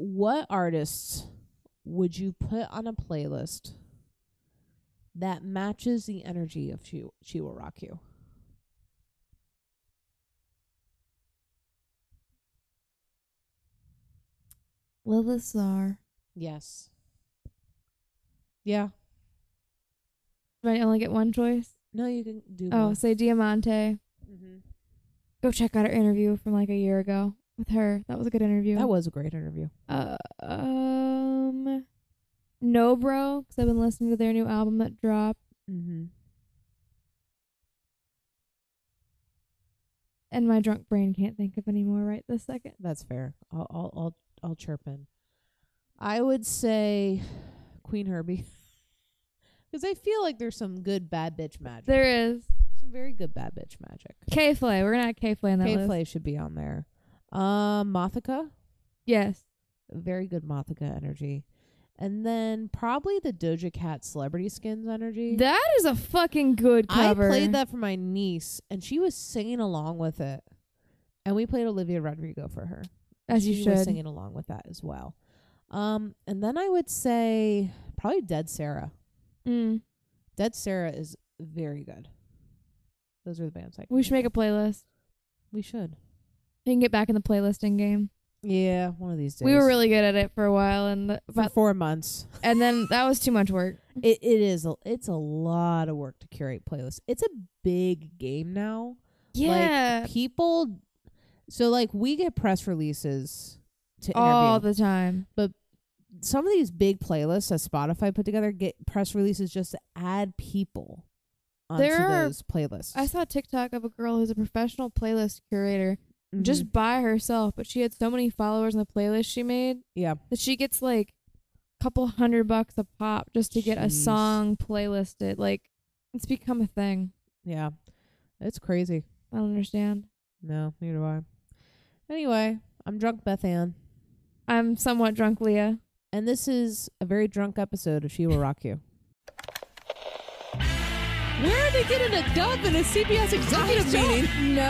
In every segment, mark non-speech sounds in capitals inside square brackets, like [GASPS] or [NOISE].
what artists would you put on a playlist that matches the energy of she she will rock you? Lilith Czar. Yes. Yeah. Do I only get one choice? No, you can do. Oh, one. say Diamante. hmm Go check out our interview from like a year ago with her. That was a good interview. that was a great interview. uh, um, No Bro, because I've been listening to their new album that dropped. Mm-hmm. And my drunk brain can't think of any more right this second. That's fair. I'll I'll I'll, I'll chirp in. I would say Queen Herbie. [LAUGHS] Because I feel like there's some good bad bitch magic. There is some very good bad bitch magic. K Flay. We're gonna add K Flay on that K. Flay should be on there. Um, Mothica, Yes. very good Mothica energy, and then probably the Doja Cat celebrity skins energy. That is a fucking good cover. I played that for my niece, and she was singing along with it. And we played Olivia Rodrigo for her. as you she was should. singing along with that as well. Um, and then I would say probably Dead Sara. Mm. Dead Sara is very good. Those are the bands I. can We should make a playlist. We should. We can get back in the playlisting game. Yeah, one of these days. We were really good at it for a while, and the, for but, four months. and then that was too much work. [LAUGHS] It it is. A, it's a lot of work to curate playlists. It's a big game now. Yeah, People. So like we get press releases to all interview. the time. But some of these big playlists that Spotify put together get press releases just to add people onto There are- those playlists. I saw a TikTok of a girl who's a professional playlist curator Mhm. just by herself, but she had so many followers on the playlist she made yeah. that she gets like a couple hundred bucks a pop just to get a Jeez. song playlisted. Like it's become a thing. Yeah. It's crazy. I don't understand. No, neither do I. Anyway, I'm drunk Beth Ann. I'm somewhat drunk, Leah. And this is a very drunk episode of She Will Rock You. Where are they getting a dub in a CBS executive meeting? No,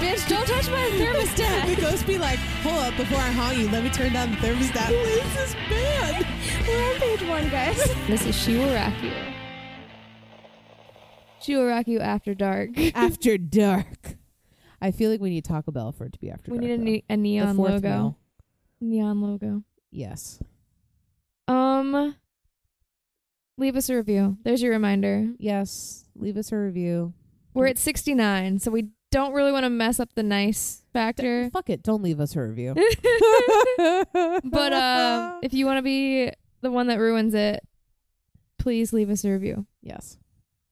bitch, don't touch my thermostat. the ghost be like, hold up, before I haunt you, let me turn down the thermostat. Who is this band? We're on page one, guys. this is She Will You. She You After Dark. After dark. I feel like we need Taco Bell for it to be after we dark. We need a, ne- a neon logo. meal. Neon logo. Yes. Um, leave us a review. There's your reminder. Yes. Leave us a review. We're at 69, so we don't really want to mess up the nice factor. Fuck it. Don't leave us a review. [LAUGHS] [LAUGHS] but uh, if you want to be the one that ruins it, please leave us a review. yes.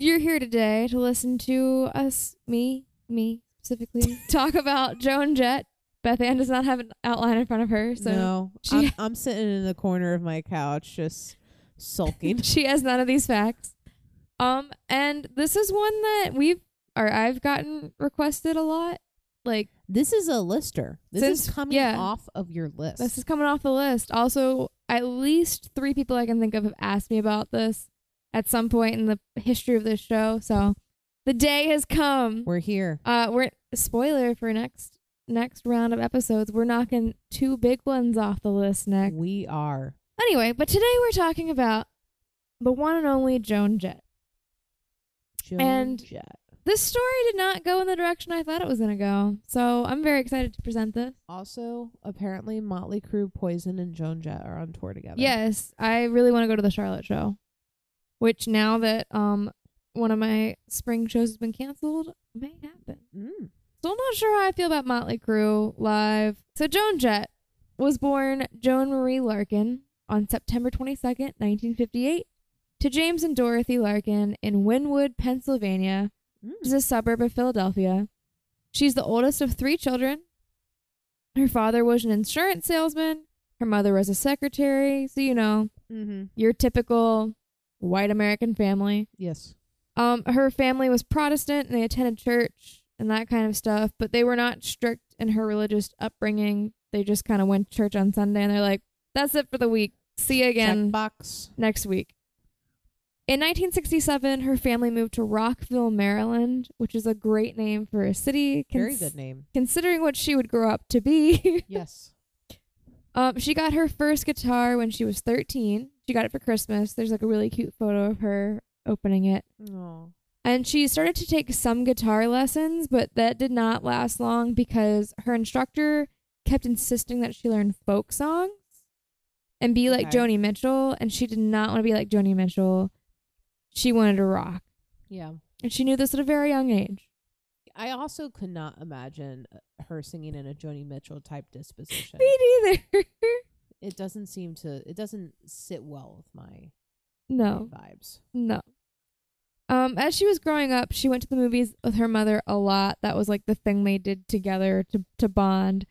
You're here today to listen to us, me, me specifically, [LAUGHS] talk about Joan Jett. Beth Ann does not have an outline in front of her, so no, she- I'm, I'm sitting in the corner of my couch just sulking. she has none of these facts. Um, and this is one that we've or I've gotten requested a lot. Like this is a lister. This is coming yeah. off of your list. this is coming off the list. Also, at least three people I can think of have asked me about this at some point in the history of this show. So the day has come. We're here. Uh, we're spoiler for next next round of episodes. We're knocking two big ones off the list next. We are. Anyway, but today we're talking about the one and only Joan Jett. Joan And- Jett. This story did not go in the direction I thought it was going to go. So I'm very excited to present this. Also, apparently, Motley Crue, Poison, and Joan Jett are on tour together. Yes, I really want to go to the Charlotte show, which now that um one of my spring shows has been canceled, may happen. Mm. Still not sure how I feel about Motley Crue live. So Joan Jett was born Joan Marie Larkin on September 22nd, 1958, to James and Dorothy Larkin in Wynnewood, Pennsylvania, Mm. which is a suburb of Philadelphia. She's the oldest of three children. Her father was an insurance salesman. Her mother was a secretary. So, you know, Mm-hmm. your typical white American family. Yes. Um, her family was Protestant and they attended church and that kind of stuff, but they were not strict in her religious upbringing. They just kind of went to church on Sunday and they're like, that's it for the week. See you again Checkbox. next week. In 1967, her family moved to Rockville, Maryland, which is a great name for a city. Very good name. Considering what she would grow up to be. [LAUGHS] Yes. Um, she got her first guitar when she was 13. She got it for Christmas. There's like a really cute photo of her opening it. Oh. And she started to take some guitar lessons, but that did not last long because her instructor kept insisting that she learn folk songs and be like Okay. Joni Mitchell. And she did not want to be like Joni Mitchell. She wanted to rock. Yeah. And she knew this at a very young age. I also could not imagine uh, her singing in a Joni Mitchell type disposition. [LAUGHS] Me neither. [LAUGHS] it doesn't seem to. It doesn't sit well with my no. vibes. No. Um, as she was growing up, she went to the movies with her mother a lot. That was like the thing they did together to to bond.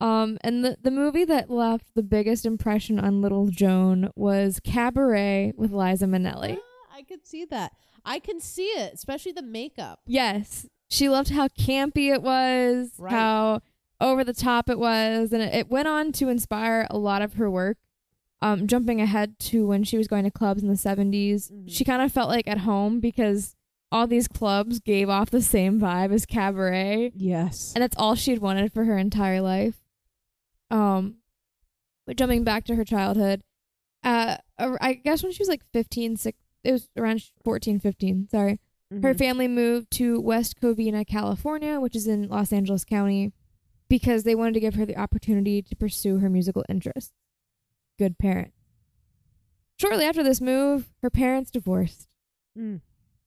Um, and the the movie that left the biggest impression on little Joan was Cabaret with Liza Minnelli. I could see that. I can see it, especially the makeup. Yes, she loved how campy it was, Right. how over the top it was, and it, it went on to inspire a lot of her work. Um, jumping ahead to when she was going to clubs in the 70s, Mhm. she kind of felt like at home because all these clubs gave off the same vibe as cabaret, Yes. and that's all she'd wanted for her entire life. Um, but jumping back to her childhood, uh, I guess when she was like 15, six, it was around 14, 15, sorry. Her Mhm. family moved to West Covina, California, which is in Los Angeles County, because they wanted to give her the opportunity to pursue her musical interests. Good parent. Shortly after this move, her parents divorced. Mm.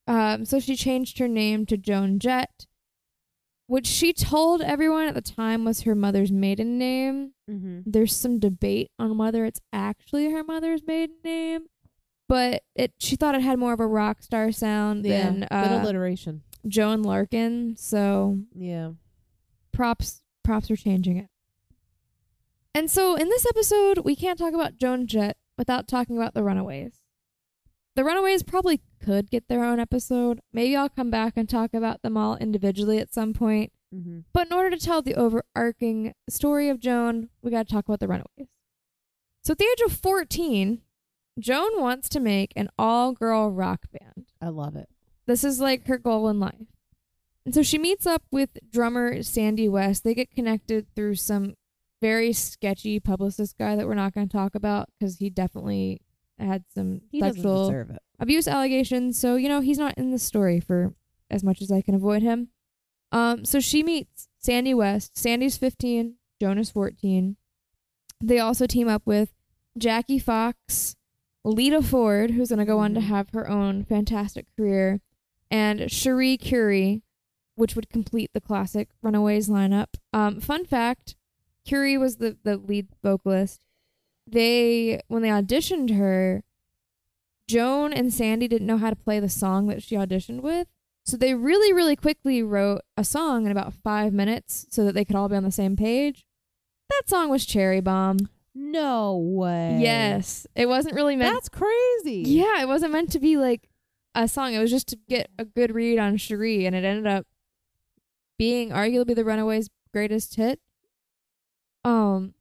Um, so she changed her name to Joan Jett, which she told everyone at the time was her mother's maiden name. Mm-hmm. There's some debate on whether it's actually her mother's maiden name, but it she thought it had more of a rock star sound Yeah. than uh, alliteration. Joan Larkin, so Yeah. props props are changing it. And so in this episode, we can't talk about Joan Jett without talking about the Runaways. The Runaways probably could get their own episode. Maybe I'll come back and talk about them all individually at some point. Mm-hmm. But in order to tell the overarching story of Joan, we got to talk about the Runaways. So at the age of 14, Joan wants to make an all-girl rock band. I love it. This is like her goal in life. And so she meets up with drummer Sandy West. They get connected through some very sketchy publicist guy that we're not going to talk about because he definitely had some He sexual abuse allegations. So, you know, he's not in the story for as much as I can avoid him. Um, so she meets Sandy West. Sandy's 15, Joan is 14. They also team up with Jackie Fox, Lita Ford, who's going to go on to Mhm. have her own fantastic career, and Cherie Currie, which would complete the classic Runaways lineup. Um, fun fact Currie was the, the lead vocalist. They, when they auditioned her, Joan and Sandy didn't know how to play the song that she auditioned with. So they really, really quickly wrote a song in about five minutes so that they could all be on the same page. That song was Cherry Bomb. No way. Yes. It wasn't really meant That's crazy. Yeah, it wasn't meant to be like a song. It was just to get a good read on Cherie and it ended up being arguably the Runaways' greatest hit. Um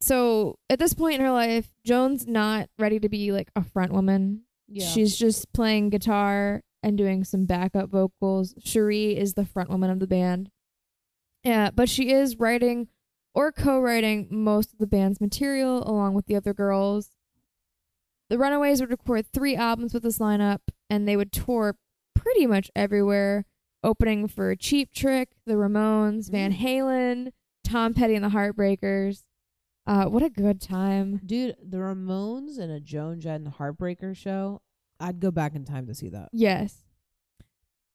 so at this point in her life, Joan's not ready to be like a front woman. Yeah. She's just playing guitar and doing some backup vocals. Cherie is the front woman of the band. Yeah, but she is writing or co-writing most of the band's material along with the other girls. The Runaways would record three albums with this lineup, and they would tour pretty much everywhere, opening for Cheap Trick, The Ramones, Van Mm. Halen, Tom Petty and the Heartbreakers. Uh, what a good time! Dude, the Ramones and a Joan Jett and the Heartbreaker show. I'd go back in time to see that. Yes.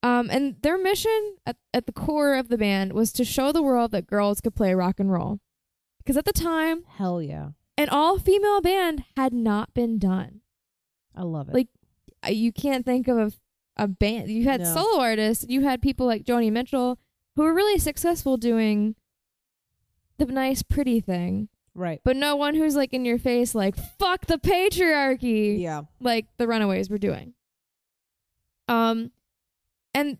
Um, and their mission at, at the core of the band was to show the world that girls could play rock and roll. Because at the time, Hell yeah. an all female band had not been done. I love it. Like, You can't think of a, a band. You had No. solo artists, you had people like Joni Mitchell who were really successful doing the nice, pretty thing, right. but no one who's like in your face, like, fuck the patriarchy. Yeah. like the Runaways were doing. Um, and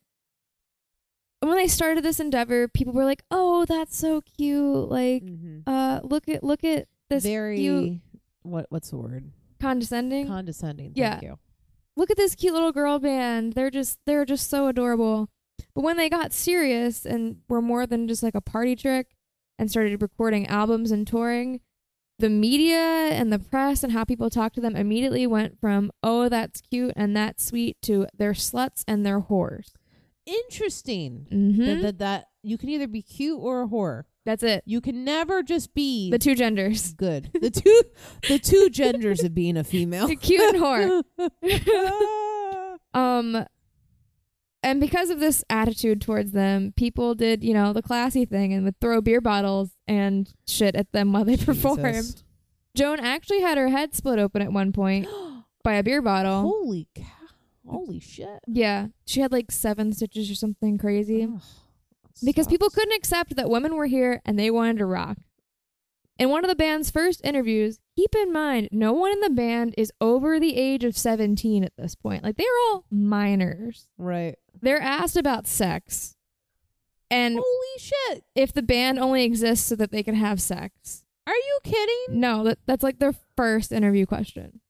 when I started this endeavor, people were like, "Oh, that's so cute! Like, Mm-hmm. uh, look at look at this Very cute what what's the word? condescending. Condescending. Yeah. You. look at this cute little girl band. They're just they're just so adorable." But when they got serious and were more than just like a party trick and started recording albums and touring, the media and the press and how people talk to them immediately went from oh that's cute and that's sweet to they're sluts and they're whores. Interesting. Mm-hmm. That, that that you can either be cute or a whore. that's it. You can never just be The two genders, good. [LAUGHS] The two the two genders of being a female. cute and whore. [LAUGHS] [LAUGHS] Um, and because of this attitude towards them, people did, you know, the classy thing and would throw beer bottles and shit at them while they performed. Jesus. Joan actually had her head split open at one point [GASPS] by a beer bottle. Holy cow. Holy shit. Yeah, she had like seven stitches or something crazy. Ugh, because people couldn't accept that women were here and they wanted to rock. In one of the band's first interviews, keep in mind, no one in the band is over the age of 17 at this point. Like, they're all minors. Right. They're asked about sex and Holy shit. if the band only exists so that they can have sex. Are you kidding? No, that, that's like their first interview question.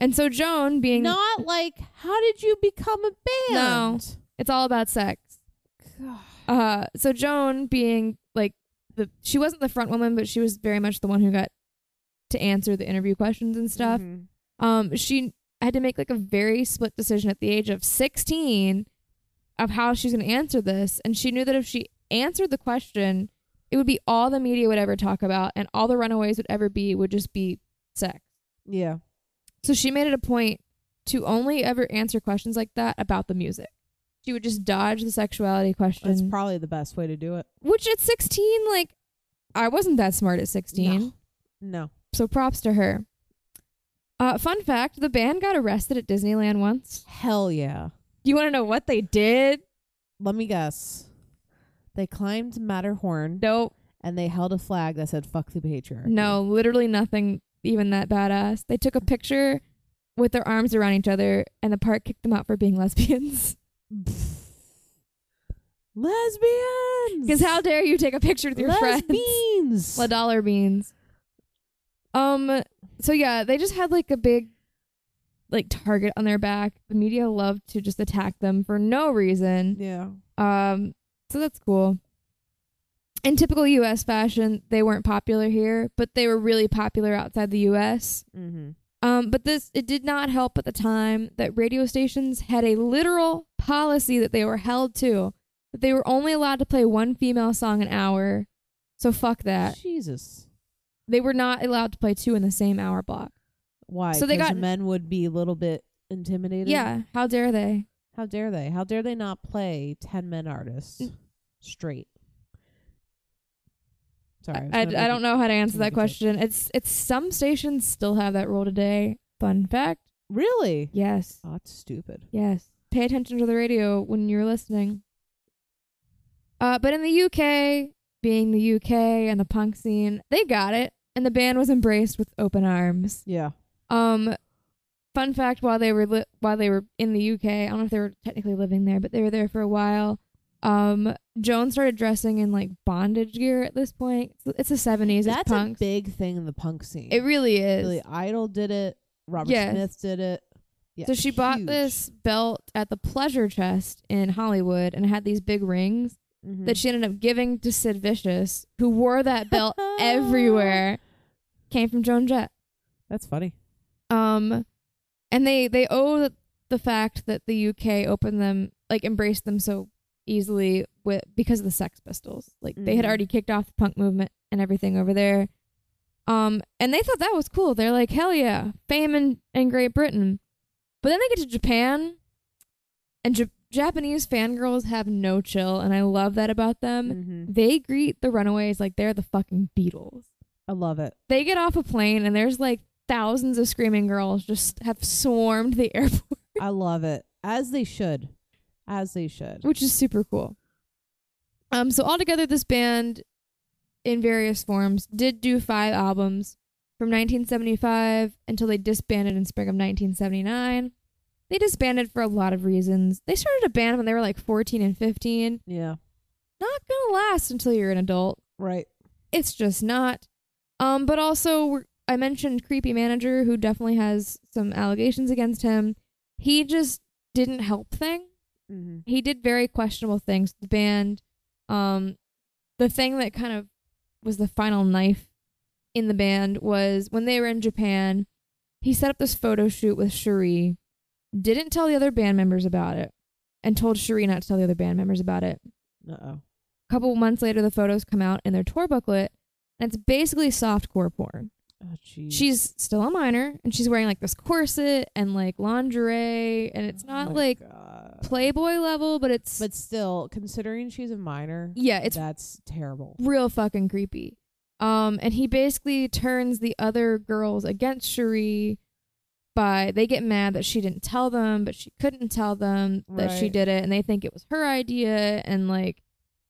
And so Joan, being Not like how did you become a band? No. it's all about sex. God. Uh, so Joan being like the she wasn't the front woman, but she was very much the one who got to answer the interview questions and stuff. Mhm. Um, she had to make like a very split decision at the age of 16 of how she's going to answer this, and she knew that if she answered the question, it would be all the media would ever talk about, and all the runaways would ever be would just be sex. Yeah. So she made it a point to only ever answer questions like that about the music. She would just dodge the sexuality question. That's probably the best way to do it. Which at 16, like, I wasn't that smart at 16. No. No. So props to her. Uh, fun fact the band got arrested at Disneyland once. Hell yeah. You want to know what they did? Let me guess. They climbed Matterhorn Nope. and they held a flag that said "fuck the patriarchy." No, literally nothing even that badass. They took a picture with their arms around each other, and the park kicked them out for being lesbians. [LAUGHS] lesbians. Because how dare you take a picture with your friends? Beans. La dollar beans. Um. So yeah, they just had like a big, like target on their back. The media loved to just attack them for no reason. yeah. Um. So that's cool. In typical U.S. fashion, they weren't popular here, but they were really popular outside the U.S. Mm-hmm. Um, but this it did not help at the time that radio stations had a literal policy that they were held to that they were only allowed to play one female song an hour. So fuck that. Jesus. They were not allowed to play two in the same hour block. Why? So they 'Cause got- men would be a little bit intimidated. Yeah, how dare they? How dare they? How dare they not play ten men artists Mm. straight? Sorry. I, was I, gonna make don't know how to answer that question. It's it's some stations still have that rule today. Fun fact. Really? Yes. Oh, that's stupid. Yes. Pay attention to the radio when you're listening. Uh, but in the UK, being the UK and the punk scene, they got it, and the band was embraced with open arms. Yeah. Um, fun fact: while they were li- while they were in the UK, I don't know if they were technically living there, but they were there for a while. Um, Joan started dressing in like bondage gear at this point. It's, the seventies. That's a big thing in the punk scene. It really is. Billy Idol did it. Robert Yes. Smith did it. Yeah, so she bought this belt at the Pleasure Chest in Hollywood, and it had these big rings. Mhm. that she ended up giving to Sid Vicious, who wore that belt [LAUGHS] everywhere, came from Joan Jett. That's funny. Um, and they they owe the, fact that the UK opened them like embraced them so easily with because of the Sex Pistols. Like they had Mhm. already kicked off the punk movement and everything over there. Um, and they thought that was cool. They're like, hell yeah, fame in, in Great Britain. But then they get to Japan, and Ja- Japanese fangirls have no chill, and I love that about them hmm they greet the runaways like they're the fucking Beatles. I love it. They get off a plane and there's like thousands of screaming girls just have swarmed the [LAUGHS] airport, I love it. As they should. As they should. which is super cool. Um, so altogether, this band, in various forms, did do five albums from 1975 until they disbanded in spring of 1979. They disbanded for a lot of reasons. They started a band when they were like 14 and 15. Yeah. Not gonna last until you're an adult. Right. it's just not. Um, but also we're, I mentioned creepy manager who definitely has some allegations against him. He just didn't help thing. Mm-hmm. He did very questionable things. The band, um, the thing that kind of was the final knife in the band was when they were in Japan, he set up this photo shoot with Cherie, didn't tell the other band members about it, and told Cherie not to tell the other band members about it. Uh oh. A couple months later, the photos come out in their tour booklet, and it's basically softcore porn. Oh. She's still a minor, and she's wearing like this corset and like lingerie, and it's Oh not my like God. Playboy level, but it's But still, considering she's a minor, yeah, it's that's terrible. real fucking creepy. Um, and he basically turns the other girls against Cherie by they get mad that she didn't tell them, but she couldn't tell them that she did it, and they think it was her idea, and like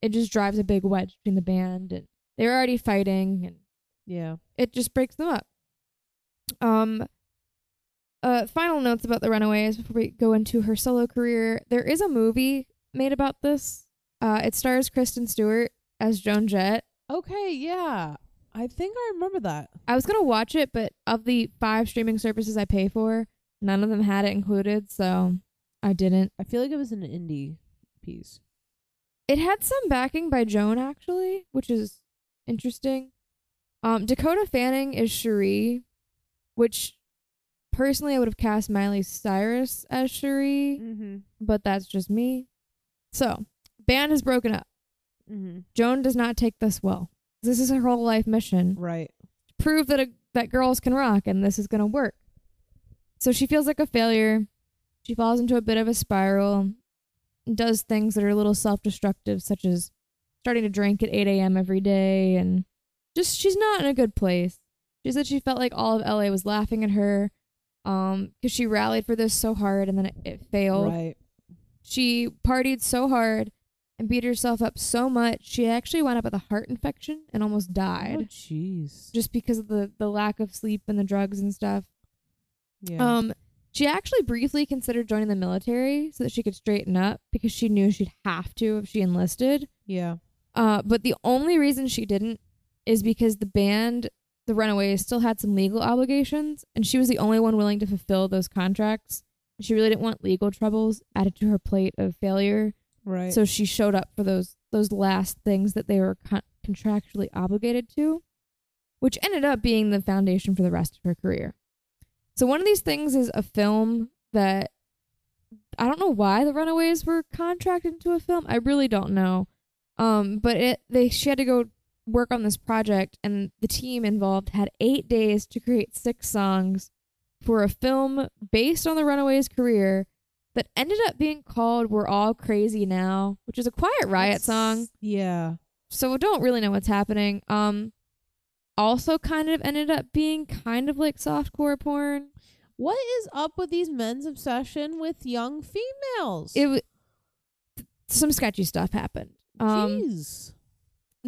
it just drives a big wedge between the band, and they're already fighting, and Yeah. it just breaks them up. Um. Uh, final notes about the Runaways before we go into her solo career. There is a movie made about this. Uh, it stars Kristen Stewart as Joan Jett. Okay. Yeah. I think I remember that. I was gonna watch it, but of the five streaming services I pay for, none of them had it included, so I didn't. I feel like it was an indie piece. It had some backing by Joan actually, which is interesting. Um, Dakota Fanning is Cherie, which personally I would have cast Miley Cyrus as Cherie, Mm-hmm. but that's just me. So, band has broken up. Mm-hmm. Joan does not take this well. This is her whole life mission. Right. prove that a, that girls can rock and this is going to work. So she feels like a failure. She falls into a bit of a spiral, and does things that are a little self-destructive, such as starting to drink at 8 a.m. every day, and just she's not in a good place. She said she felt like all of LA was laughing at her, um, because she rallied for this so hard and then it, it failed. Right. She partied so hard and beat herself up so much she actually wound up with a heart infection and almost died Oh, jeez. just because of the the lack of sleep and the drugs and stuff. Yeah. Um, she actually briefly considered joining the military so that she could straighten up because she knew she'd have to if she enlisted. yeah. Uh, but the only reason she didn't is because the band, the Runaways, still had some legal obligations, and she was the only one willing to fulfill those contracts. She really didn't want legal troubles added to her plate of failure, Right. so she showed up for those those last things that they were con- contractually obligated to, which ended up being the foundation for the rest of her career. So one of these things is a film that I don't know why the Runaways were contracted into a film. I really don't know. Um, but it they she had to go work on this project, and the team involved had eight days to create six songs for a film based on the Runaways' career that ended up being called "We're All Crazy Now," which is a Quiet Riot song. Yeah. So we don't really know what's happening. Um, also kind of ended up being kind of like softcore porn. What is up with these men's obsession with young females? It w- some sketchy stuff happened. Um, Jeez.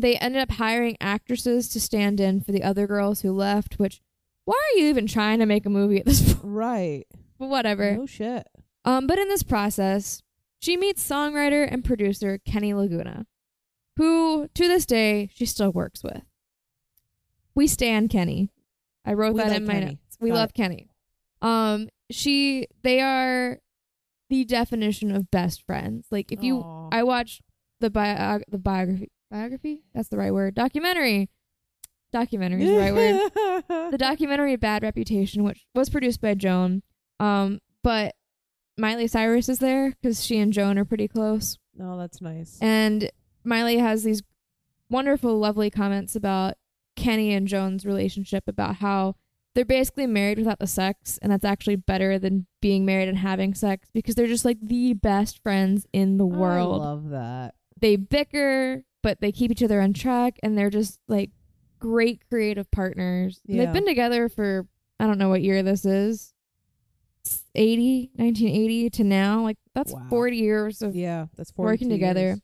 They ended up hiring actresses to stand in for the other girls who left. Which, why are you even trying to make a movie at this [LAUGHS] point? Right. But whatever. No shit. Um, but in this process, she meets songwriter and producer Kenny Laguna, who to this day she still works with. We stand Kenny. I wrote We that in my Kenny. notes. We Got love it. Kenny. Um, she they are the definition of best friends. Like if you Aw. I watched the bio the biography biography that's the right word documentary documentary is the right word [LAUGHS] the documentary Bad Reputation, which was produced by Joan. Um, but Miley Cyrus is there because she and Joan are pretty close. oh, that's nice. And Miley has these wonderful, lovely comments about Kenny and Joan's relationship, about how they're basically married without the sex, and that's actually better than being married and having sex because they're just like the best friends in the world I love that. they bicker, but they keep each other on track, and they're just like great creative partners. Yeah. They've been together for I don't know what year this is. It's 80, 1980 to now. Like that's Wow. 40 years of Yeah, that's working together. years.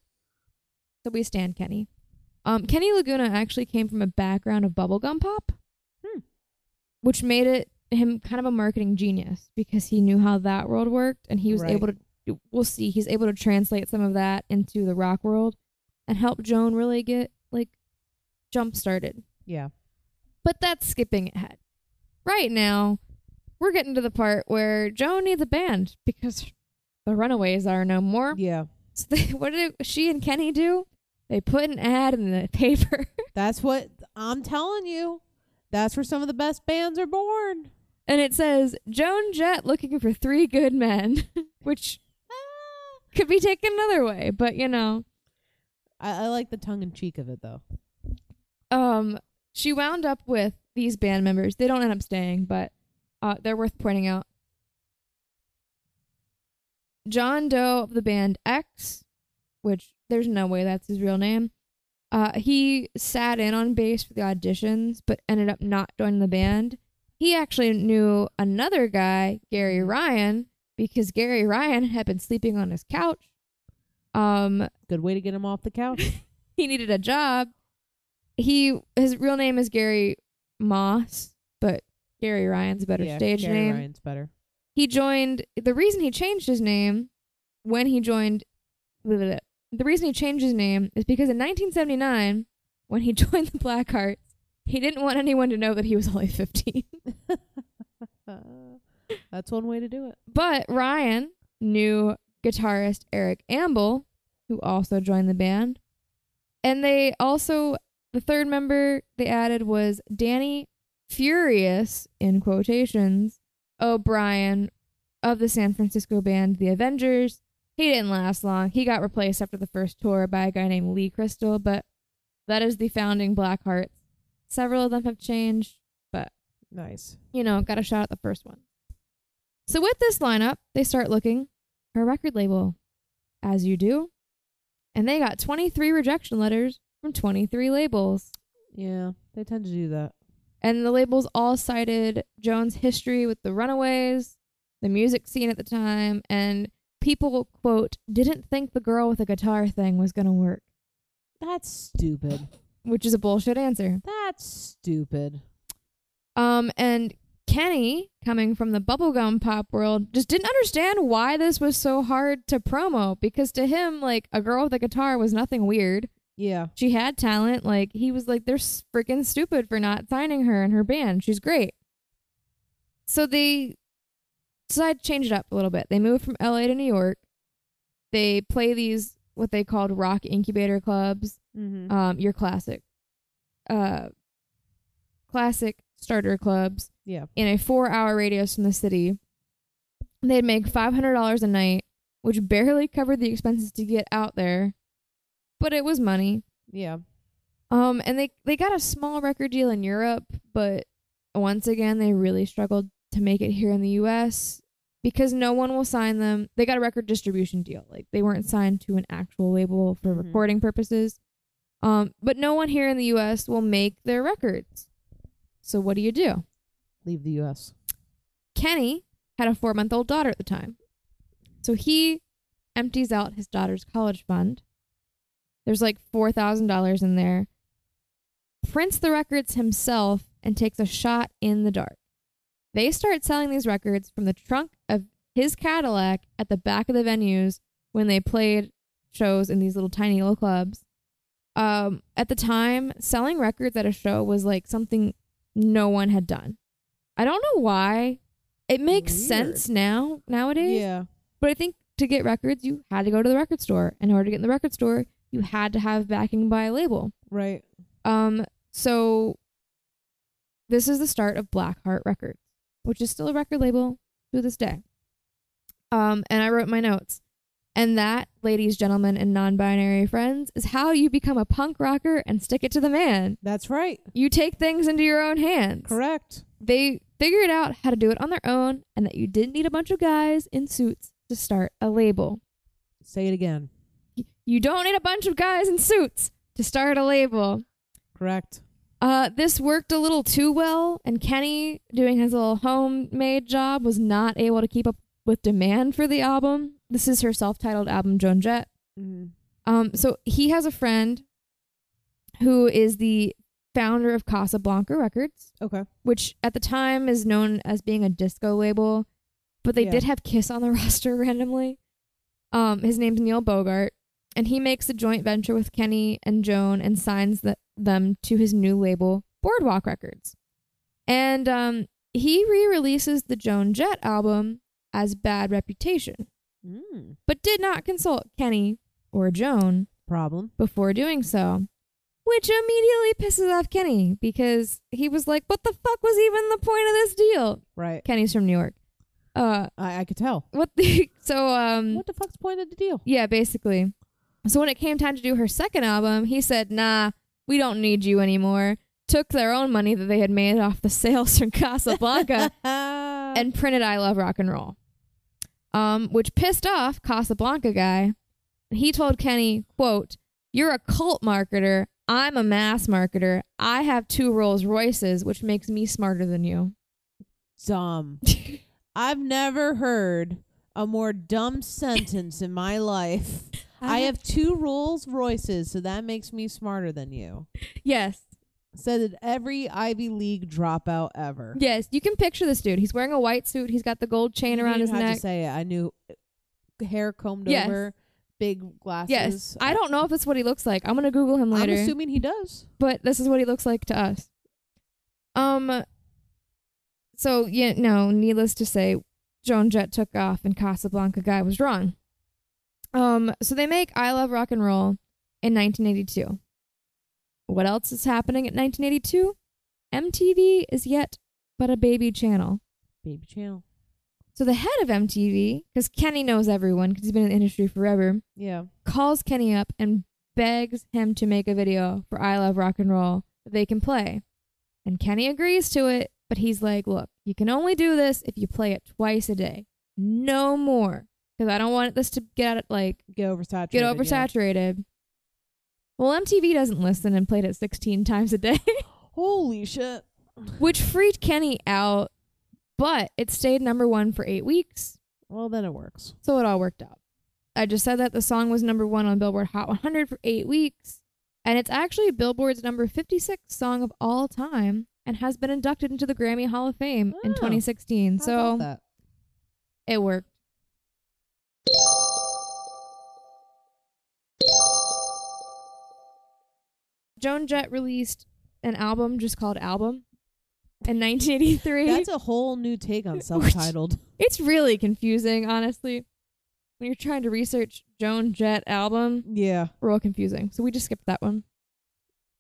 So we stand Kenny. Um, Kenny Laguna actually came from a background of bubblegum pop, Hmm. which made it him kind of a marketing genius because he knew how that world worked and he was Right. able to. We'll see. He's able to translate some of that into the rock world and help Joan really get like jump started. Yeah. But that's skipping ahead. Right now, we're getting to the part where Joan needs a band because the Runaways are no more. Yeah. [LAUGHS] So they, what did she and Kenny do? They put an ad in the paper. [LAUGHS] That's what I'm telling you. That's where some of the best bands are born. And it says Joan Jett looking for three good men, [LAUGHS] which ah. could be taken another way, but you know. I, I like the tongue in cheek of it though. Um, she wound up with these band members. They don't end up staying, but uh, they're worth pointing out. John Doe of the band X, which there's no way that's his real name. Uh, he sat in on bass for the auditions, but ended up not joining the band. He actually knew another guy, Gary Ryan, because Gary Ryan had been sleeping on his couch. Um, Good way to get him off the couch. [LAUGHS] he needed a job. He his real name is Gary Moss, but Gary Ryan's a better yeah, stage Gary name. Ryan's better. He joined the reason he changed his name when he joined the reason he changed his name is because in 1979 when he [LAUGHS] joined the Blackhearts, he didn't want anyone to know that he was only 15. Uh, [LAUGHS] that's one way to do it. But Ryan knew guitarist Eric Ambel, who also joined the band. And they also, the third member they added was Danny Furious, in quotations, O'Brien of the San Francisco band The Avengers. He didn't last long. He got replaced after the first tour by a guy named Lee Crystal, but that is the founding Blackhearts. Several of them have changed, but Nice. you know, got a shot at the first one. So with this lineup, they start looking a record label, as you do, and they got 23 rejection letters from 23 labels. Yeah, they tend to do that. And the labels all cited Joan's history with the Runaways, the music scene at the time, and people, quote, didn't think the girl with a guitar thing was going to work, That's stupid. which is a bullshit answer. That's stupid. Um, and Kenny, coming from the bubblegum pop world, just didn't understand why this was so hard to promo because to him, like, a girl with a guitar was nothing weird. Yeah. She had talent. Like, he was like, they're freaking stupid for not signing her and her band. She's great. So they decided to change it up a little bit. They moved from LA to New York. They play these, what they called rock incubator clubs Mm-hmm. um, your classic, uh, classic starter clubs yeah. in a four-hour radius from the city. They'd make five hundred dollars a night, which barely covered the expenses to get out there, but it was money. Yeah. Um, and they they got a small record deal in Europe, but once again they really struggled to make it here in the U.S. because no one will sign them. They got a record distribution deal, like they weren't signed to an actual label for Mhm. recording purposes. Um, but no one here in the U.S. will make their records. So what do you do? Leave the U.S. Kenny had a four month old daughter at the time. So he empties out his daughter's college fund. There's like $4,000 in there. Prints the records himself and takes a shot in the dark. They start selling these records from the trunk of his Cadillac at the back of the venues when they played shows in these little tiny little clubs. Um, at the time, selling records at a show was like something no one had done. I don't know why. It makes Weird. sense now nowadays, Yeah. but I think to get records, you had to go to the record store. In order to get in the record store, you had to have backing by a label. Right. Um, so this is the start of Blackheart Records, which is still a record label to this day. Um, and I wrote my notes. And that, ladies, gentlemen, and non-binary friends, is how you become a punk rocker and stick it to the man. That's right. You take things into your own hands. Correct. They figured out how to do it on their own, and that you didn't need a bunch of guys in suits to start a label. Say it again. You don't need a bunch of guys in suits to start a label. Correct. Uh, this worked a little too well, and Kenny, doing his little homemade job, was not able to keep up with demand for the album. This is her self-titled album, Joan Jett. Mm-hmm. Um, so he has a friend who is the founder of Casablanca Records, Okay. which at the time is known as being a disco label, but they Yeah. did have Kiss on the [LAUGHS] roster randomly. Um, his name's Neil Bogart, and he makes a joint venture with Kenny and Joan and signs the, them to his new label, Boardwalk Records. And um, he re-releases the Joan Jett album as Bad Reputation, Mm. but did not consult Kenny or Joan Problem. before doing so. Which immediately pisses off Kenny because he was like, "What the fuck was even the point of this deal?" Right. Kenny's from New York. Uh, I, I could tell. what the [LAUGHS] so um What the fuck's point of the deal? yeah, basically. So when it came time to do her second album, he said, "Nah, we don't need you anymore." Took their own money that they had made off the [LAUGHS] sales from Casablanca and [LAUGHS] and printed I Love Rock and Roll. Um, which pissed off Casablanca guy. He told Kenny, quote, You're a cult marketer. I'm a mass marketer. I have two Rolls Royces, which makes me smarter than you. dumb. [LAUGHS] I've never heard a more dumb sentence in my life. I have two Rolls Royces, so that makes me smarter than you. Yes. Said it every Ivy League dropout ever. Yes. You can picture this dude. He's wearing a white suit. He's got the gold chain You around his neck. to say it. I knew hair combed Yes. over, big glasses. Yes. I don't know if it's what he looks like. I'm going to Google him later. I'm assuming he does. but this is what he looks like to us. Um. So yeah, no. Needless to say, Joan Jett took off, and Casablanca guy was wrong. Um. So they make "I Love Rock and Roll" in 1982. What else is happening at 1982? MTV is yet but a baby channel. Baby channel. So the head of MTV, because Kenny knows everyone, because he's been in the industry forever, Yeah. calls Kenny up and begs him to make a video for I Love Rock and Roll that they can play. And Kenny agrees to it, but he's like, look, you can only do this if you play it twice a day. No more. Because I don't want this to get like Get oversaturated. get yeah. oversaturated. Well, MTV doesn't listen and played it 16 [LAUGHS] times a day, Holy shit. which freaked Kenny out. But it stayed number one for eight weeks. Well, then it works. So it all worked out. I just said that the song was number one on Billboard Hot 100 for eight weeks, and it's actually Billboard's number 56 song of all time and has been inducted into the Grammy Hall of Fame in ah. Oh. 2016. How So it worked. Joan Jett released an album just called Album in 1983. That's a whole new take on [LAUGHS] self-titled. It's really confusing, honestly. When you're trying to research Joan Jett album, yeah. real confusing. So we just skipped that one.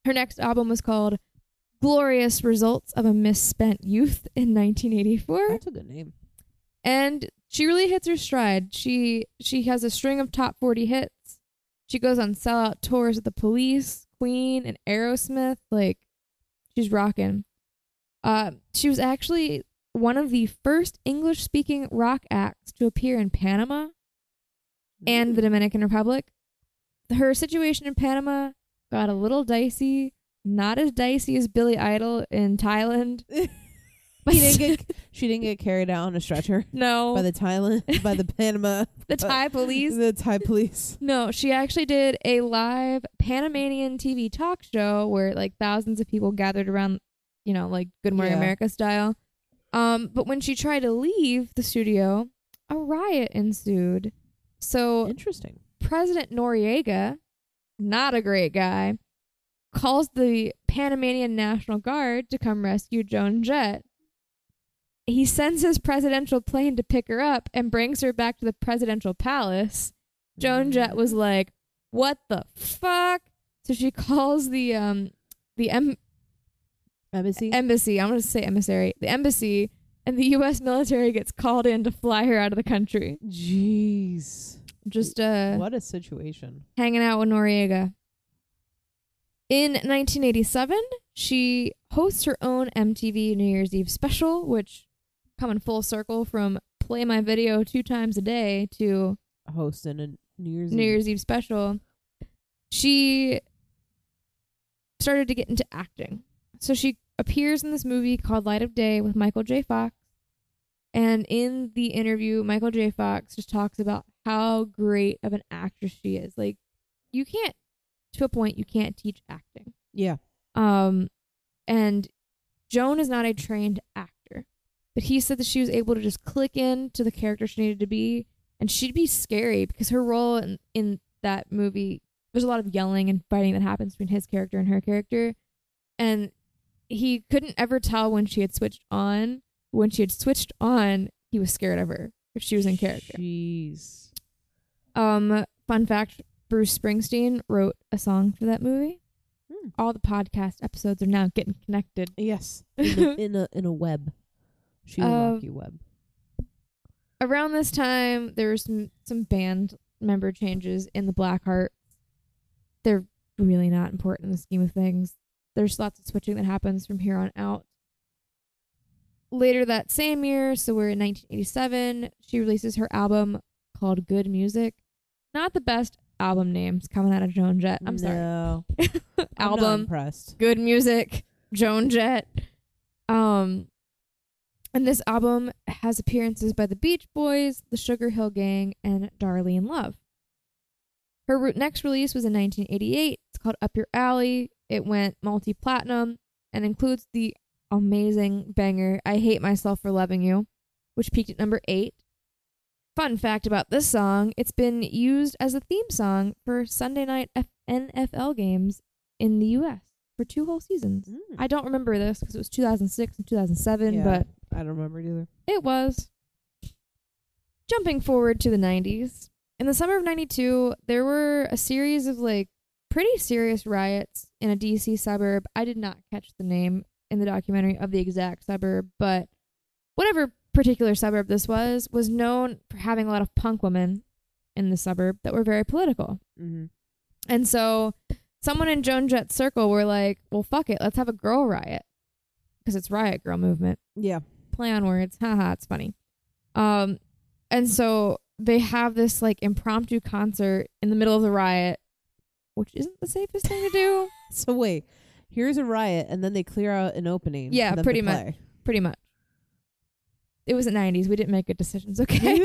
Her next album was called Glorious Results of a Misspent Youth in 1984. That's a good name. And she really hits her stride. She she has a string of top 40 hits. She goes on sellout tours with the Police, Queen, and Aerosmith. Like she's rocking. Uh, she was actually one of the first English-speaking rock acts to appear in Panama and the Dominican Republic. Her situation in Panama got a little dicey. Not as dicey as Billy Idol in Thailand. [LAUGHS] She didn't get [LAUGHS] she didn't get carried out on a stretcher no, by the Thailand [LAUGHS] by the Panama the Thai police. the Thai police. No, she actually did a live Panamanian TV talk show where like thousands of people gathered around, you know, like Good Morning Yeah. America style. Um, but when she tried to leave the studio, a riot ensued. So Interesting. President Noriega, not a great guy, calls the Panamanian National Guard to come rescue Joan Jett. He sends his presidential plane to pick her up and brings her back to the presidential palace. Joan Jett was like, "What the fuck?" So she [LAUGHS] calls the um the em- embassy. embassy. I'm going to say emissary. The embassy and the US military gets called in to fly her out of the country. Jeez. Just uh what a situation. hanging out with Noriega. In 1987, she hosts her own MTV New Year's Eve special, which coming full circle from play my video two times a day to Hosting a New Year's New Eve. Year's Eve special. She started to get into acting. So she appears in this movie called Light of Day with Michael J. Fox. And in the interview, Michael J. Fox just talks about how great of an actress she is. Like, you can't, to a point, you can't teach acting. Yeah. Um, and Joan is not a trained actor, but he said that she was able to just click in to the character she needed to be, and she'd be scary because her role in, in that movie there's a lot of yelling and fighting that happens between his character and her character, and he couldn't ever tell when she had switched on. When she had switched on, he was scared of her if she was in character. Jeez. Um, fun fact: Bruce Springsteen wrote a song for that movie. Hmm. All the podcast episodes are now getting connected. Yes, [LAUGHS] in a, in a in a web, Sheila Uh, Rocky web. Around this time, there were some some band member changes in the Blackheart. They're really not important in the scheme of things. There's lots of switching that happens from here on out. Later that same year, so we're in 1987, she releases her album called Good Music. Not the best album names coming out of Joan Jett. I'm sorry. No, [LAUGHS] I'm album impressed. good music, Joan Jett. Um, and this album has appearances by the Beach Boys, the Sugar Hill Gang, and Darlene Love. Her next release was in 1988. It's called Up Your Alley. It went multi platinum and includes the amazing banger I Hate Myself for Loving You, which peaked at number eight. Fun fact about this song it's been used as a theme song for Sunday night F- NFL games in the U.S. for two whole seasons. Mm. I don't remember this because it was 2006 and 2007, Yeah. but I don't remember it either. it was. Jumping forward to the 90s. In the summer of 92, there were a series of like pretty serious riots in a DC suburb. I did not catch the name in the documentary of the exact suburb, but whatever particular suburb this was, was known for having a lot of punk women in the suburb that were very political. Mm-hmm. And so someone in Joan Jett's circle were like, well, fuck it, let's have a girl riot. Because it's riot girl movement Yeah. play on words. Haha, it's funny. Um, and so they have this like impromptu concert in the middle of the riot, which isn't the safest thing to do. [LAUGHS] [LAUGHS] So wait, here's a riot, and then they clear out an opening. Yeah, for them to pretty much. Pretty much. It was the '90s. We didn't make good decisions. [LAUGHS] Okay.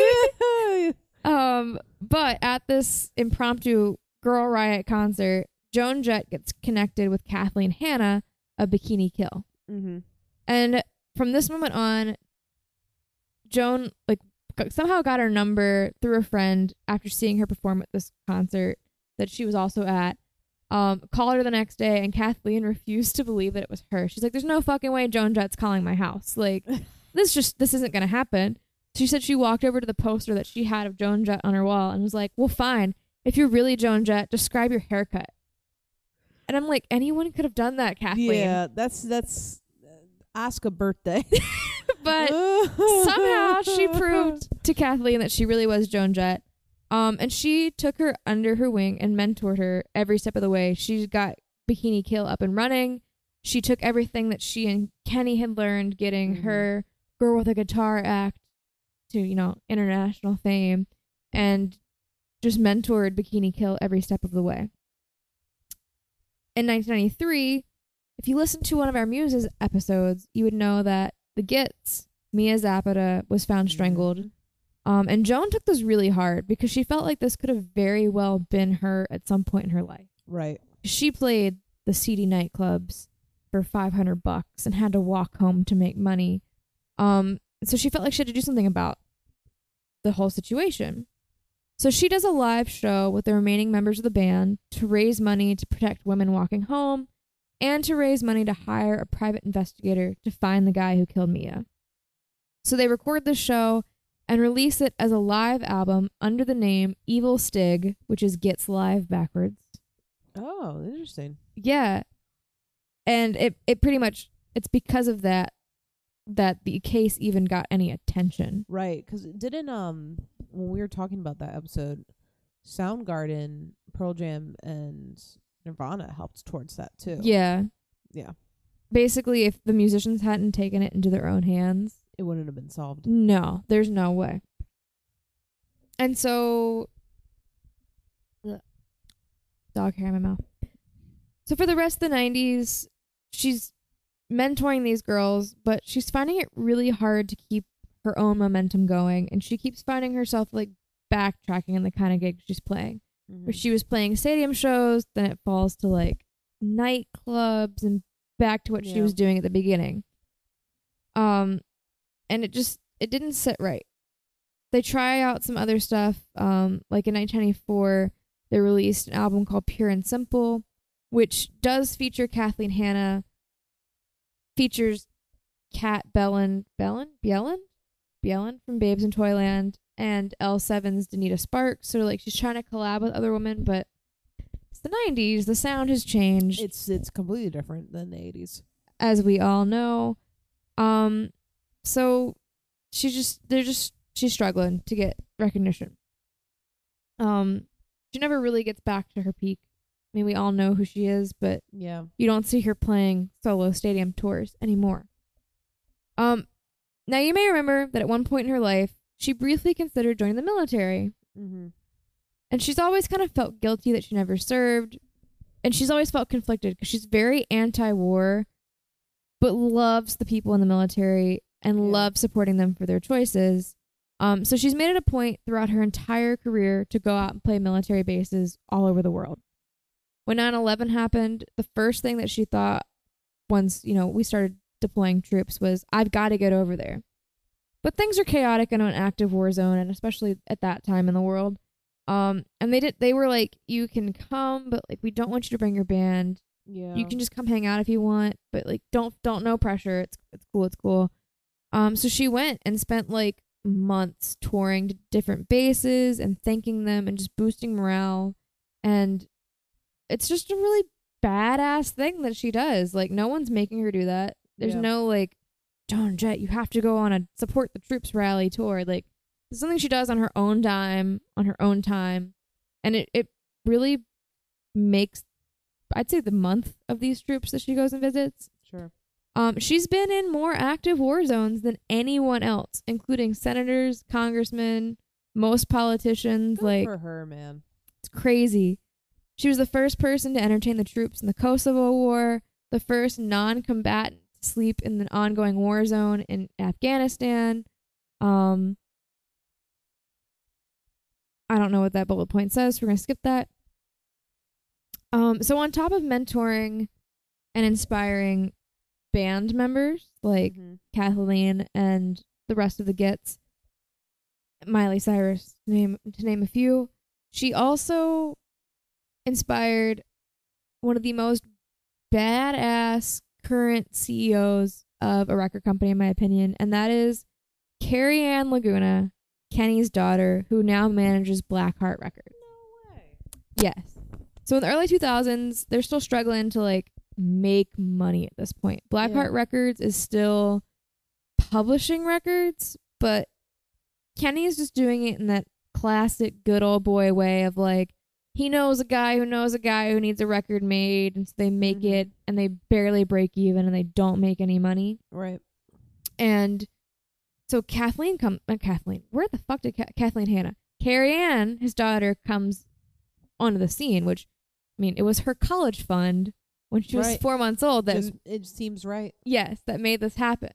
[LAUGHS] um, but at this impromptu girl riot concert, Joan Jett gets connected with Kathleen Hanna of Bikini Kill. mm-hmm. And from this moment on, Joan like somehow got her number through a friend after seeing her perform at this concert that she was also at. Um, called her the next day, and Kathleen refused to believe that it was her. She's like, "There's no fucking way Joan Jett's calling my house. Like, [LAUGHS] this just this isn't gonna happen." She said she walked over to the poster that she had of Joan Jett on her wall and was like, "Well, fine. If you're really Joan Jett, describe your haircut." And I'm like, anyone could have done that, Kathleen. Yeah, that's that's uh, ask a birthday. [LAUGHS] But [LAUGHS] somehow she proved to Kathleen that she really was Joan Jett. Um, and she took her under her wing and mentored her every step of the way. She got Bikini Kill up and running. She took everything that she and Kenny had learned, getting Mhm. her Girl with a Guitar act to, you know, international fame, and just mentored Bikini Kill every step of the way. In 1993, if you listen to one of our Muses episodes, you would know that the Gits, Mia Zapata, was found strangled. Um, and Joan took this really hard because she felt like this could have very well been her at some point in her life. Right. She played the seedy nightclubs for 500 bucks and had to walk home to make money. Um, so she felt like she had to do something about the whole situation. So she does a live show with the remaining members of the band to raise money to protect women walking home and to raise money to hire a private investigator to find the guy who killed Mia. So they record the show and release it as a live album under the name Evil Stig, which is Gits Live backwards. Oh, interesting. Yeah. And it it pretty much it's because of that that the case even got any attention. Right, because didn't um when we were talking about that episode, Soundgarden, Pearl Jam, and Nirvana helped towards that too. Yeah. Yeah. Basically if the musicians hadn't taken it into their own hands, it wouldn't have been solved. no, there's no way. And so Ugh. dog hair in my mouth. So for the rest of the 90s, she's mentoring these girls, but she's finding it really hard to keep her own momentum going, and she keeps finding herself like backtracking in the kind of gigs she's playing. Where she was playing stadium shows, then it falls to like nightclubs and back to what she was doing at the beginning. Um, and it just it didn't sit right. They try out some other stuff. Um, like in 1994, they released an album called Pure and Simple, which does feature Kathleen Hanna. Features Kat Bellin, Bellin, Bielen, Bielen from Babes in Toyland, and L7's Donita Sparks. So like she's trying to collab with other women, but it's the 90s. The sound has changed, It's it's completely different than the 80s. as we all know. Um, so she's just they're just she's struggling to get recognition. Um, she never really gets back to her peak. I mean, we all know who she is, but Yeah. you don't see her playing solo stadium tours anymore. Um, now you may remember that at one point in her life, she briefly considered joining the military, Mm-hmm. and she's always kind of felt guilty that she never served, and she's always felt conflicted because she's very anti-war, but loves the people in the military and Yeah. loves supporting them for their choices. Um, so she's made it a point throughout her entire career to go out and play military bases all over the world. When 9/11 happened, the first thing that she thought once, you know, we started deploying troops was I've got to get over there. But things are chaotic in an active war zone and especially at that time in the world. Um and they did they were like you can come but like we don't want you to bring your band. Yeah. You can just come hang out if you want, but like don't don't no pressure. It's it's cool, it's cool. Um so she went and spent like months touring to different bases and thanking them and just boosting morale and it's just a really badass thing that she does. Like no one's making her do that. There's Yeah. no like Joan Jett, you have to go on a support the troops rally tour. Like it's something she does on her own dime, on her own time. And it, it really makes I'd say the month of these troops that she goes and visits. Sure. Um, she's been in more active war zones than anyone else, including senators, congressmen, most politicians. Good like for her, man. it's crazy. She was the first person to entertain the troops in the Kosovo War, the first non-combatant to sleep in the ongoing war zone in Afghanistan. Um, I don't know what that bullet point says. So we're gonna skip that. Um, so on top of mentoring and inspiring band members like Mhm. Kathleen and the rest of the Gits, Miley Cyrus, to name to name a few. She also inspired one of the most badass current CEOs of a record company, in my opinion, and that is Carrie Ann Laguna, Kenny's daughter, who now manages Blackheart Records. No way. Yes. So in the early 2000s, they're still struggling to like make money at this point. Blackheart Yeah. Records is still publishing records, but Kenny is just doing it in that classic good old boy way of like he knows a guy who knows a guy who needs a record made and so they make Mhm. it and they barely break even and they don't make any money. Right. And so Kathleen come uh, Kathleen, where the fuck did Ka- Kathleen Hanna? Carrie Ann, his daughter, comes onto the scene, which I mean, it was her college fund when she was Right. four months old that Just, it seems right. yes, that made this happen.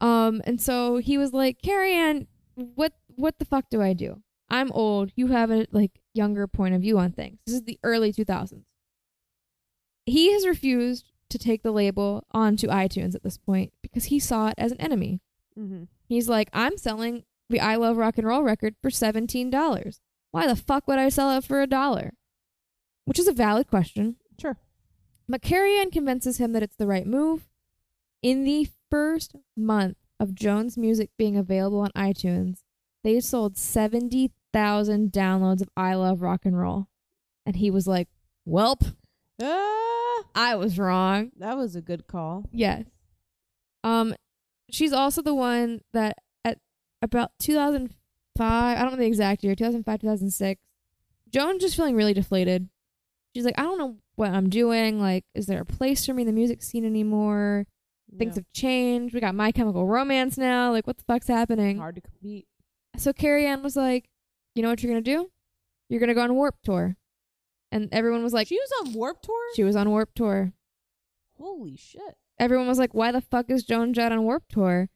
Um, and so he was like, Carrie Ann, what what the fuck do I do? I'm old. You have a like younger point of view on things. This is the early 2000s. He has refused to take the label onto iTunes at this point because he saw it as an enemy. Mm-hmm. He's like, I'm selling the I Love Rock and Roll record for $17. Why the fuck would I sell it for a dollar? Which is a valid question. Sure. Ann convinces him that it's the right move. In the first month of Joan's music being available on iTunes, they sold 70,000 downloads of I Love Rock and Roll. And he was like, Welp, Ah, I was wrong. that was a good call. Yes. Um, she's also the one that at about 2005, I don't know the exact year, 2005, 2006, Joan just feeling really deflated. She's like, I don't know what I'm doing. Like, is there a place for me in the music scene anymore? Things Yeah. have changed. We got My Chemical Romance now. Like, what the fuck's happening? hard to compete. So Carrie Ann was like, you know what you're going to do? You're going to go on Warped Tour. And everyone was like, she was on Warped Tour. she was on Warped Tour. Holy shit! everyone was like, "Why the fuck is Joan Jett on Warped Tour?"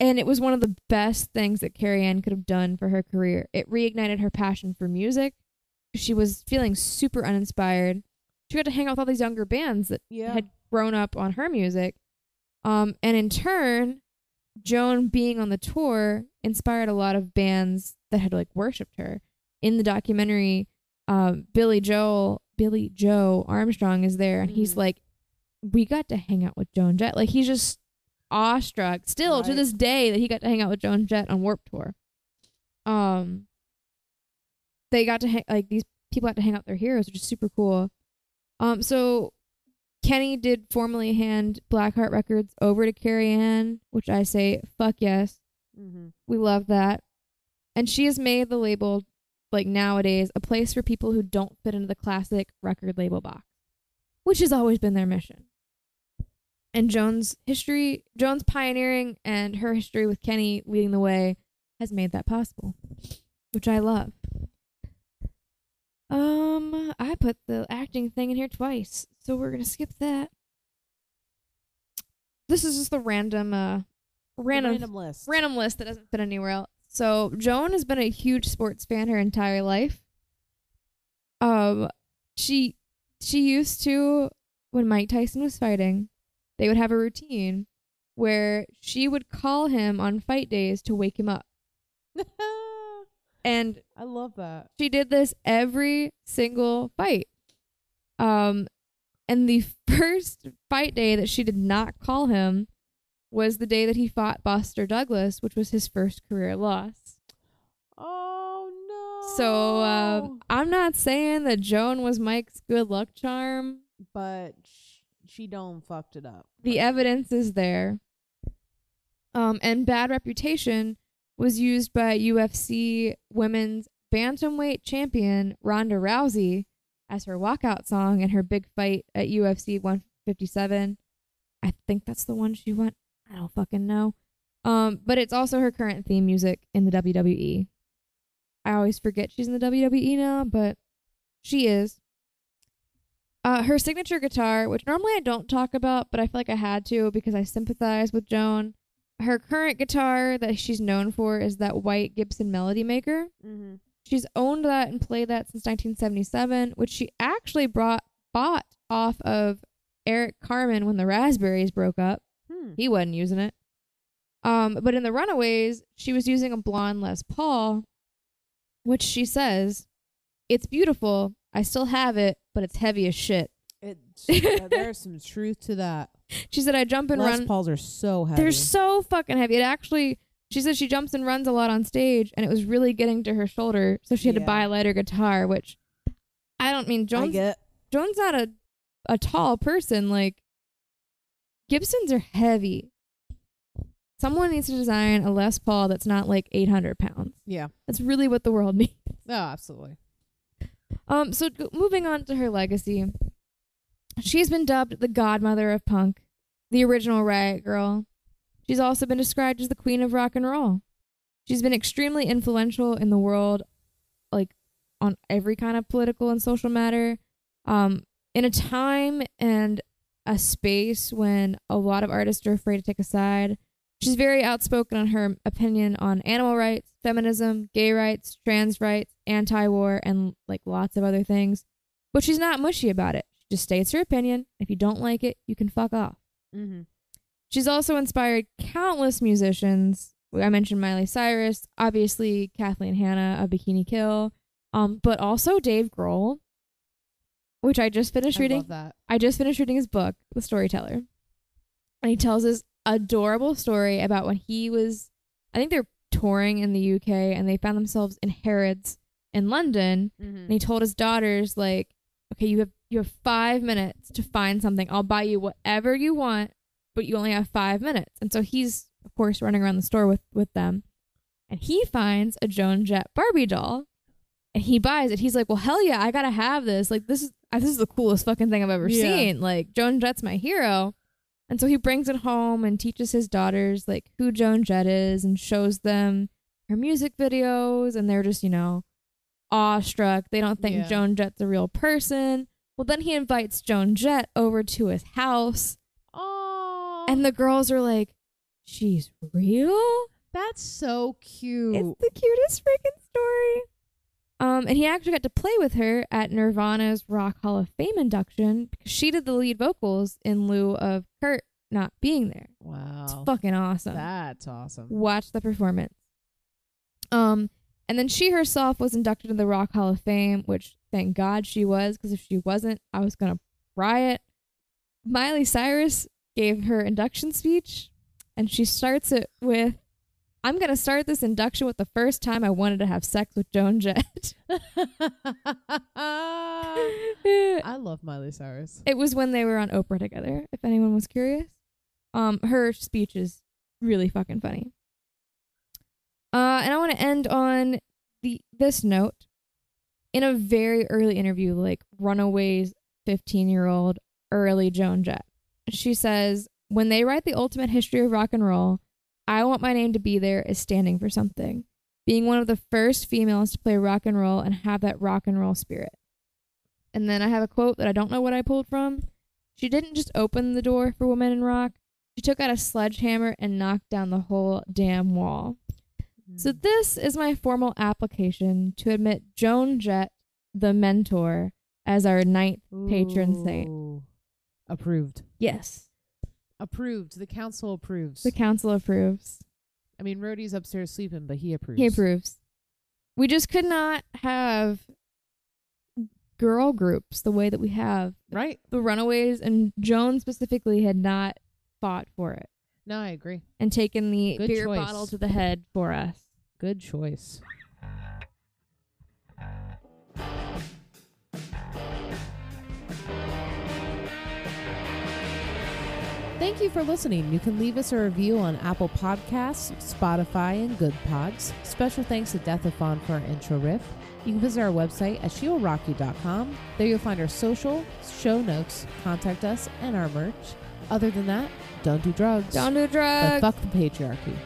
And it was one of the best things that Carrie Ann could have done for her career. It reignited her passion for music. She was feeling super uninspired. She got to hang out with all these younger bands that Yeah. had grown up on her music. Um, and in turn, Joan being on the tour inspired a lot of bands that had like worshipped her. In the documentary, um, Billy Joel, Billie Joe Armstrong is there, and he's Mhm. like, "We got to hang out with Joan Jett." Like he's just awestruck still to this day that he got to hang out with Joan Jett on Warped Tour. Um, they got to hang like these people got to hang out with their heroes, which is super cool. Um, so Kenny did formally hand Blackheart Records over to Carrie Ann, which I say fuck yes. Mm-hmm. We love that. And she has made the label, like nowadays, a place for people who don't fit into the classic record label box, which has always been their mission. And Joan's history, Joan's pioneering and her history with Kenny leading the way has made that possible, which I love. Um, I put the acting thing in here twice, so we're gonna skip that. This is just the random, uh, random, Random list. random list that doesn't fit anywhere else. So Joan has been a huge sports fan her entire life. Um, she she used to when Mike Tyson was fighting, they would have a routine where she would call him on fight days to wake him up, [LAUGHS] and I love that. she did this every single fight. Um, and the [LAUGHS] first fight day that she did not call him was the day that he fought Buster Douglas, which was his first career loss. Oh no. So um, I'm not saying that Joan was Mike's good luck charm. but she don't fucked it up. The evidence is there. Um, and bad reputation was used by UFC women's bantamweight champion Ronda Rousey as her walkout song in her big fight at UFC 157. I think that's the one she won. I don't fucking know. Um, but it's also her current theme music in the WWE. I always forget she's in the WWE now, but she is. Uh, her signature guitar, which normally I don't talk about, but I feel like I had to because I sympathize with Joan. Her current guitar that she's known for is that white Gibson Melody Maker. Mm-hmm. She's owned that and played that since 1977, which she actually brought bought off of Eric Carmen when the Raspberries broke up. Hmm. He wasn't using it. Um, but in the Runaways, she was using a blonde Les Paul, which she says, "It's beautiful. I still have it, but it's heavy as shit." It's, uh, there's some truth to that. She said, "I jump and Les run." Pauls are so heavy. They're so fucking heavy. It actually, she said she jumps and runs a lot on stage, and it was really getting to her shoulder, so she had to Yeah. buy a lighter guitar. Which I don't mean I Jones. get. Joan's not a a tall person. Like Gibsons are heavy. Someone needs to design a Les Paul that's not like 800 pounds. Yeah. That's really what the world [LAUGHS] needs. Oh, absolutely. Um, so g- moving on to her legacy, she's been dubbed the godmother of punk, the original Riot Girl. She's also been described as the queen of rock and roll. She's been extremely influential in the world, like on every kind of political and social matter. Um, in a time and a space when a lot of artists are afraid to take a side, she's very outspoken on her opinion on animal rights, feminism, gay rights, trans rights, anti-war, and like lots of other things. But she's not mushy about it. Just states her opinion. If you don't like it, you can fuck off. Mm-hmm. She's also inspired countless musicians. I mentioned Miley Cyrus, obviously Kathleen Hanna of Bikini Kill, um, but also Dave Grohl, which I just finished I reading. love that. I just finished reading his book, The Storyteller. And he tells this adorable story about when he was, I think they're touring in the UK and they found themselves in Harrods in London. Mm-hmm. And he told his daughters, like, okay, you have you have five minutes to find something. I'll buy you whatever you want, but you only have five minutes. And so he's, of course, running around the store with, with them. And he finds a Joan Jett Barbie doll. And he buys it. He's like, "Well, hell yeah, I gotta have this. Like, this is this is the coolest fucking thing I've ever Yeah. seen. Like, Joan Jett's my hero." And so he brings it home and teaches his daughters like who Joan Jett is and shows them her music videos, and they're just you know awestruck. They don't think Yeah. Joan Jett's a real person. Well, then he invites Joan Jett over to his house, Oh, and the girls are like, "She's real." that's so cute. It's the cutest freaking story. Um, and he actually got to play with her at Nirvana's Rock Hall of Fame induction because she did the lead vocals in lieu of Kurt not being there. wow, It's fucking awesome. that's awesome. Watch the performance. Um, and then she herself was inducted into the Rock Hall of Fame, which thank God she was, because if she wasn't, I was gonna riot. Miley Cyrus gave her induction speech, and she starts it with I'm gonna start this induction with the first time I wanted to have sex with Joan Jett. [LAUGHS] [LAUGHS] I love Miley Cyrus. It was when they were on Oprah together, if anyone was curious. Um, her speech is really fucking funny. Uh, and I want to end on the this note. In a very early interview, like Runaways 15 year old early Joan Jett, she says, When they write the ultimate history of rock and roll, I want my name to be there as standing for something. Being one of the first females to play rock and roll and have that rock and roll spirit. And then I have a quote that I don't know what I pulled from. She didn't just open the door for women in rock, she took out a sledgehammer and knocked down the whole damn wall. So Mm. this is my formal application to admit Joan Jett, the mentor, as our ninth patron saint. Ooh. Approved. Yes, Approved. The council approves. the council approves. I mean, Rhodey's upstairs sleeping, but he approves. He approves. We just could not have girl groups the way that we have. Right? The Runaways and Joan specifically had not fought for it No, I agree. and taken the Good beer choice. bottle to the head for us. Good choice. Thank you for listening. You can leave us a review on Apple Podcasts, Spotify, and Good Pods. Special thanks to Deathathon for our intro riff. You can visit our website at shieldrocky.com. There you'll find our social, show notes, contact us, and our merch. Other than that, don't do drugs. Don't do but drugs. fuck the patriarchy.